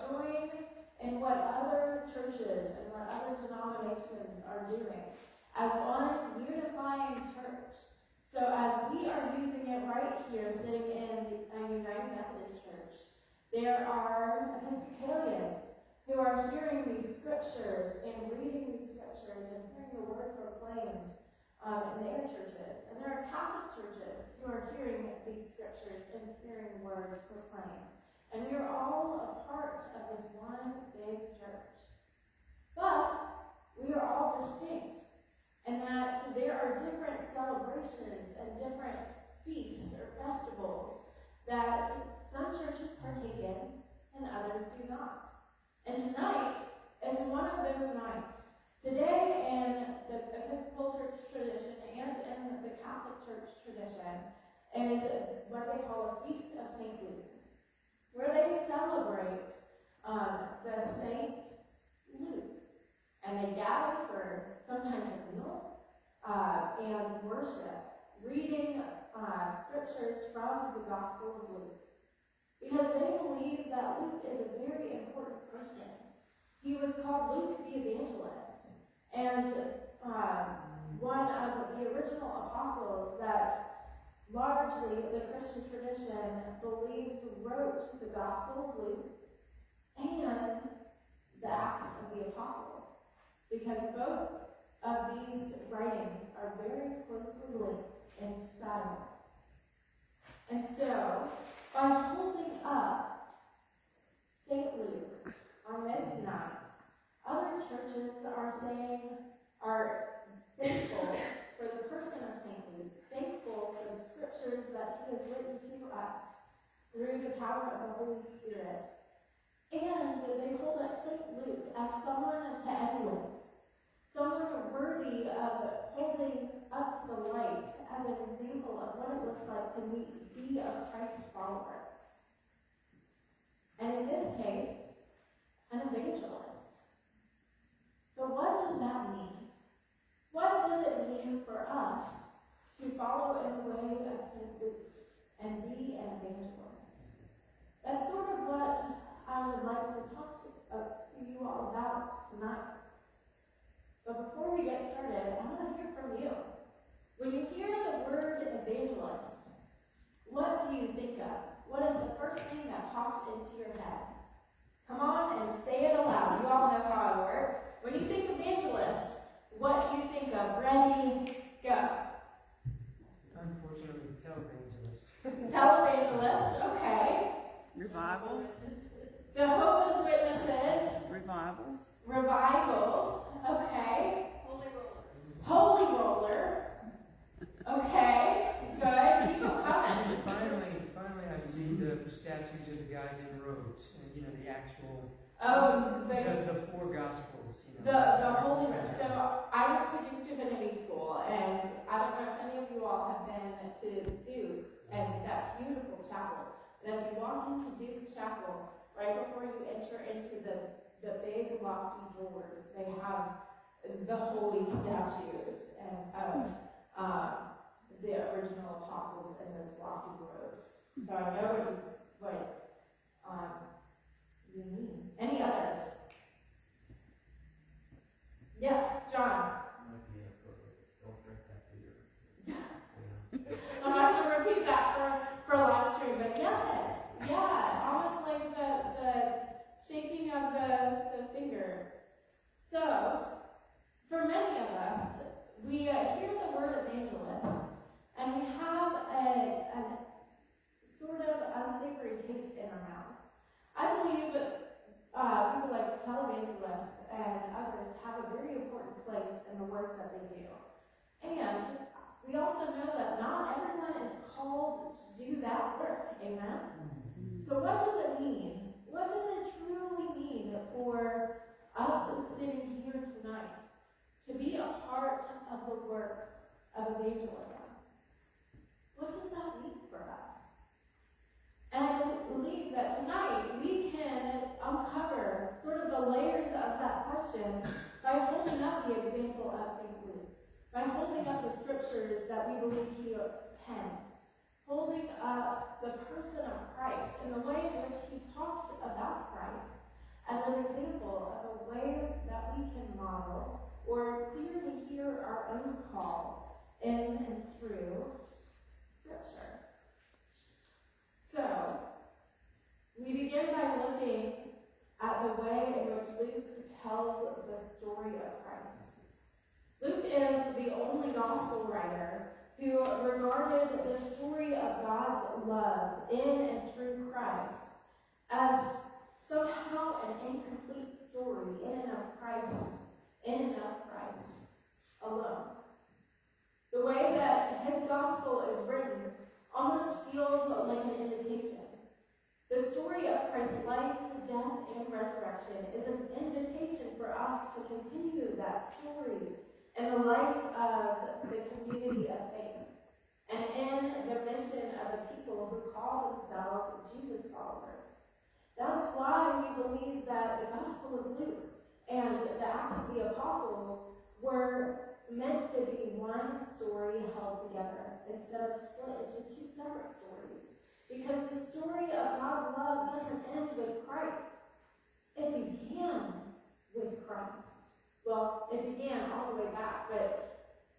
join in what other churches and what other denominations are doing as one unifying church. So as we are using it right here, sitting in a United Methodist Church, there are Episcopalians who are hearing these scriptures and reading these scriptures and hearing the word proclaimed um, in their churches. And there are Catholic churches who are hearing these scriptures and hearing words proclaimed. And we are all a part of this one big church. But we are all distinct and that there are different celebrations and different feasts or festivals that some churches partake in and others do not. And tonight is one of those nights. Today, in the Episcopal Church tradition and in the Catholic Church tradition, is what they call a Feast of St. Luke, where they celebrate um, the Saint Luke. And they gather for sometimes a meal uh, and worship, reading uh, scriptures from the Gospel of Luke. Because they believe that Luke is a very important person. He was called Luke the Evangelist. And uh, one of the original apostles that largely the Christian tradition believes wrote the Gospel of Luke and the Acts of the Apostles because both of these writings are very closely linked in style. And so, by holding up St. Luke on this night, other churches are saying, are thankful for the person of St. Luke, thankful for the scriptures that he has written to us through the power of the Holy Spirit. And they hold up St. Luke as someone to emulate someone worthy of holding up to the light as an example of what it looks like to be a Christ follower. And in this case, an evangelist. But what does that mean? What does it mean for us to follow in the way of St. Luke and be an evangelist? That's sort of what I would like to talk to, uh, to you all about tonight. But before we get started, I want to hear from you. When you hear the word evangelist, what do you think of? What is the first thing that pops into your head? Come on and say it aloud. You all know how I work. When you think evangelist, what do you think of? Ready, go. Unfortunately, televangelist. Televangelist, okay. Revival, Jehovah's Witnesses, revivals, revivals, okay. Holy roller. Holy roller, okay. Good. Keep them coming. And finally, finally, I see the statues of the guys in robes, and you know the actual, Oh, the the, the four gospels. You The, know, the holiness. So I went to Duke Divinity School, and I don't know if any of you all have been to Duke and that beautiful chapel. And as you walk into Duke Chapel, right before you enter into the, the big lofty doors, they have the holy statues and of um, the original apostles in those lofty robes. So I know what, you- what um, you mean. Any others? Yes, John. away God. What does that mean for us? And I believe that tonight we can uncover sort of the layers of that question by holding up the example of St. Luke, by holding up the scriptures that we believe he penned, holding up the person of Christ and the way in which he talked about Christ as an example of a way Love in and through Christ as somehow an incomplete story in and of Christ, in and of Christ alone. The way that his gospel is written almost feels like an invitation. The story of Christ's life, death, and resurrection is an invitation for us to continue that story in the life of the community of and in the mission of the people who call themselves Jesus followers. That's why we believe that the Gospel of Luke and the Acts of the Apostles were meant to be one story held together instead of split into two separate stories. Because the story of God's love doesn't end with Christ. It began with Christ. Well, it began all the way back, but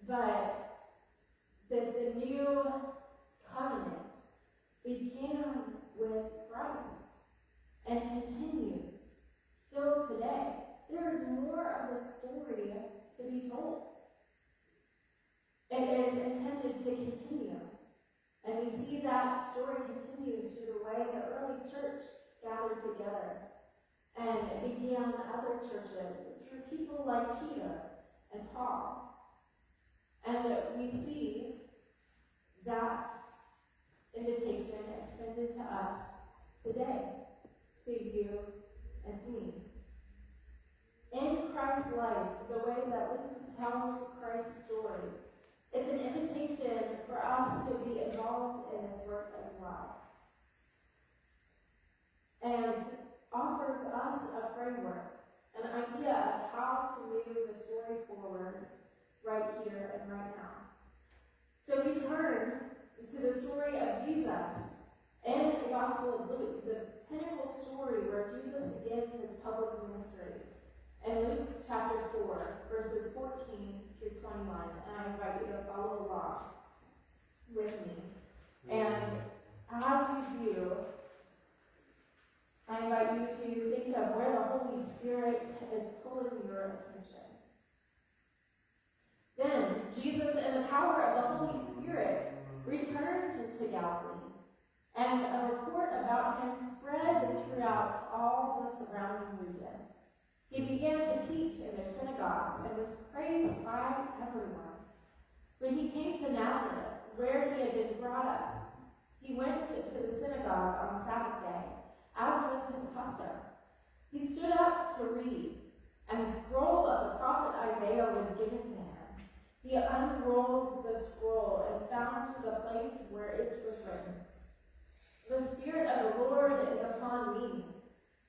but this new covenant began with Christ and continues still today. There is more of the story to be told. It is intended to continue. And we see that story continue through the way the early church gathered together and began other churches through people like Peter and Paul. And we see that invitation extended to us today, to you and to me. In Christ's life, the way that Luke tell Christ's story, is an invitation for us to be involved in his work as well. And offers us a framework, an idea of how to move the story forward right here and right now. So we turn to the story of Jesus in the Gospel of Luke, the pinnacle story where Jesus begins his public ministry. In Luke chapter 4, verses 14 through 21, and I invite you to follow along with me. And as you do, I invite you to think of where the Holy Spirit is pulling your attention. Then power of the Holy Spirit, returned to Galilee, and a report about him spread throughout all the surrounding region. He began to teach in their synagogues and was praised by everyone. When he came to Nazareth, where he had been brought up, he went to the synagogue on the Sabbath day, as was his custom. He stood up to read, and the scroll of the prophet Isaiah was given to him. He unrolled the scroll and found the place where it was written. The Spirit of the Lord is upon me,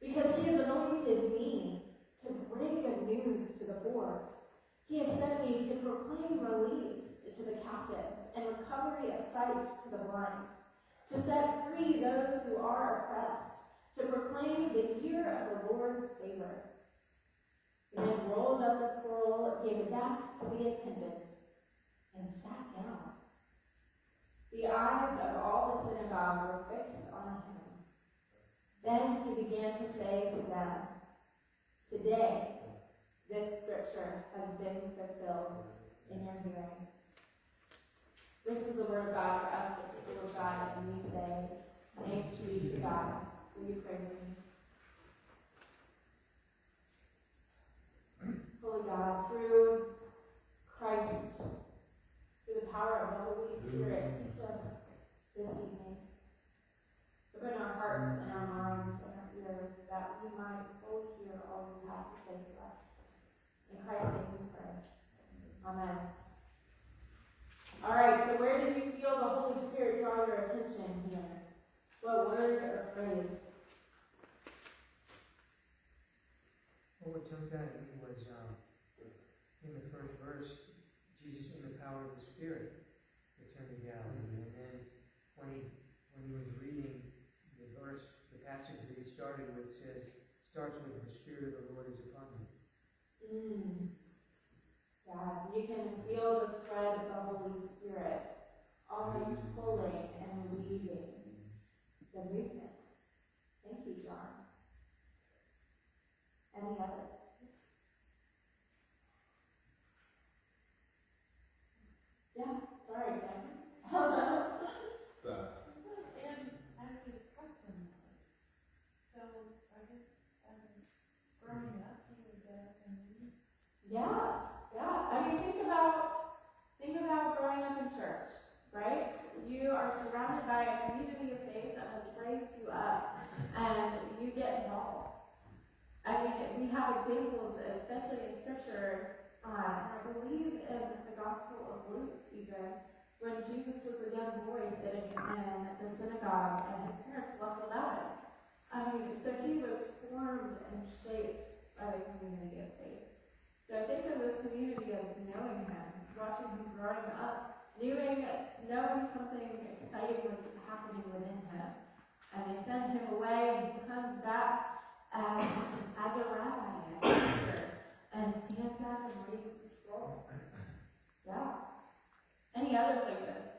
because he has anointed me to bring good news to the poor. He has sent me to proclaim release to the captives and recovery of sight to the blind, to set free those who are oppressed, to proclaim the year of the Lord's favor. The man rolled up the scroll, gave it back to the attendant, and sat down. The eyes of all the synagogue were fixed on him. Then he began to say to them, Today, this scripture has been fulfilled in your hearing. This is the word of God for us, the people of God, and we say, Thanks be to God. Will you pray with me? Holy God, through power of the Holy mm-hmm. Spirit, teach us this evening. Open our hearts and our minds and our ears that we might fully hear all you have to say to us. In Christ's name we pray. Amen. All right, so where did you feel the Holy Spirit draw your attention here? What word or phrase? Well, what jumped out at me was, um, in the first verse, Jesus in the power of the Spirit returned to Galilee. And then when he, when he was reading the verse, the passage that he started with says, starts with, the Spirit of the Lord is upon me. Mm. Yeah, you can feel the thread of the Holy Spirit always mm-hmm. pulling and leading the movement. Thank you, John. Any others? Yeah, sorry, Jen. The, And as his custom was. So I guess, um, growing up, he would get up and read. Yeah, yeah. I mean, think about think about growing up in church, right? You are surrounded by a community of faith that has raised you up, and you get involved. I mean, we have examples, especially in Scripture. Uh, I believe in the Gospel of Luke, even when Jesus was a young boy sitting in the synagogue, and his parents left without him. I mean, so he was formed and shaped by the community of faith. So I think of this community as knowing him, watching him growing up, knowing, knowing something exciting was happening within him. And they send him away and he comes back as, as a rabbi, as a teacher, and stands up and reads the scroll. Yeah. Any other places?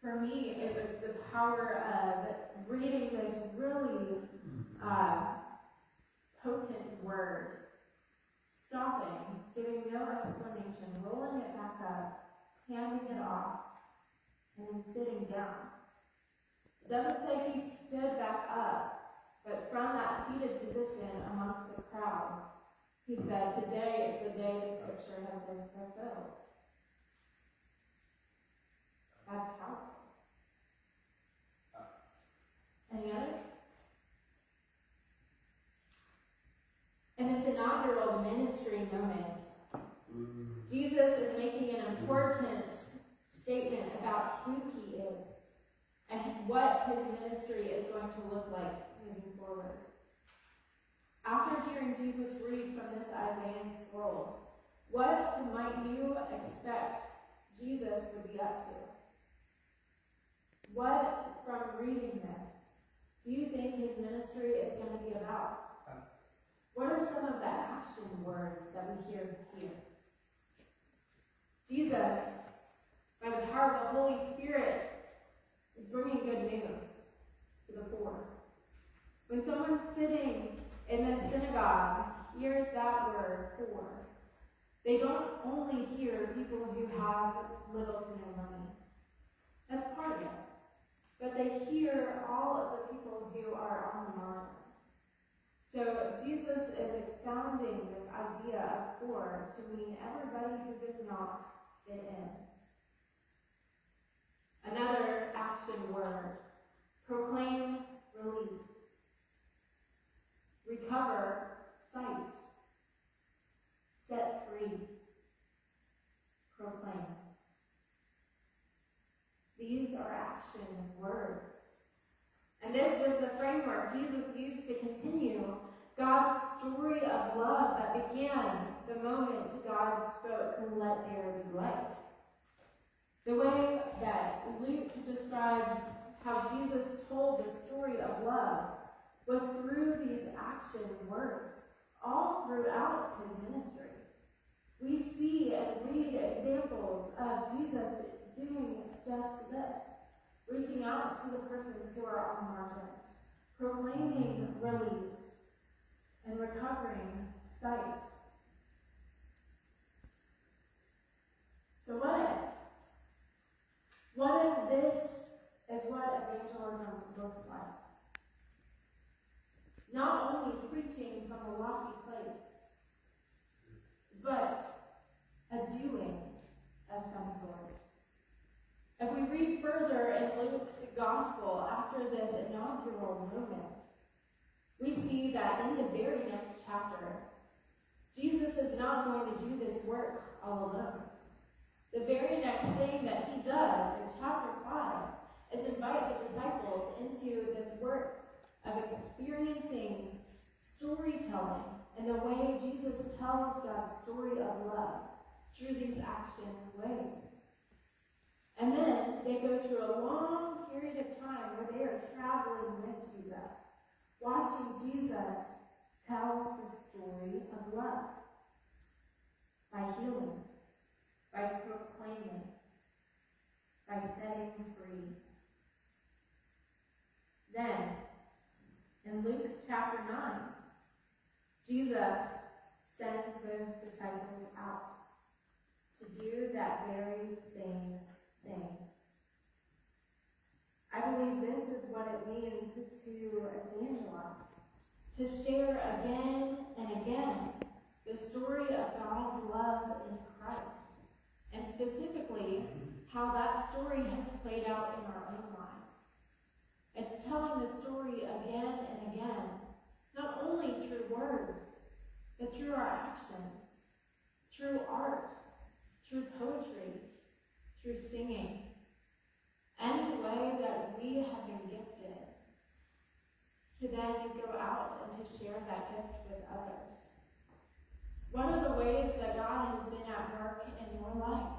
For me, it was the power of reading this really uh, potent word, stopping, no explanation, rolling it back up, handing it off, and then sitting down. It doesn't say he stood back up, but from that seated position amongst the crowd, he said, Today is the day the scripture has been fulfilled. That's powerful. Any others? In this inaugural ministry moment, Jesus is making an important statement about who he is and what his ministry is going to look like moving forward. After hearing Jesus read from this Isaiah scroll, what might you expect Jesus would be up to? What, from reading this, do you think his ministry is going to be about? Uh. What are some of the action words that we hear here? Jesus, by the power of the Holy Spirit, is bringing good news to the poor. When someone sitting in the synagogue hears that word, poor, they don't only hear people who have little to no money. That's part of it. But they hear all of the people who are on the margins. So Jesus is expounding this idea of poor to mean everybody who does not in. Another action word proclaim release, recover sight, set free, proclaim. These are action words. And this was the framework Jesus used to continue God's story of love that began the moment God spoke, let there be light. The way that Luke describes how Jesus told the story of love was through these action words, all throughout his ministry. We see and read examples of Jesus doing just this, reaching out to the persons who are on the margins, proclaiming release, and recovering sight. So what if? What if this is what evangelism looks like? Not only preaching from a lofty place, but a doing of some sort. If we read further in Luke's gospel after this inaugural moment, we see that in the very next chapter, Jesus is not going to do this work all alone. The very next thing that he does in chapter 5 is invite the disciples into this work of experiencing storytelling and the way Jesus tells God's story of love through these action ways. And then they go through a long period of time where they are traveling with Jesus, watching Jesus tell the story of love by healing, by proclaiming, by setting free. Then, in Luke chapter 9, Jesus sends those disciples out to do that very same thing. I believe this is what it means to evangelize, to share again and again the story of God's love and how that story has played out in our own lives. It's telling the story again and again, not only through words, but through our actions, through art, through poetry, through singing, any way that we have been gifted, to then go out and to share that gift with others. One of the ways that God has been at work in your life,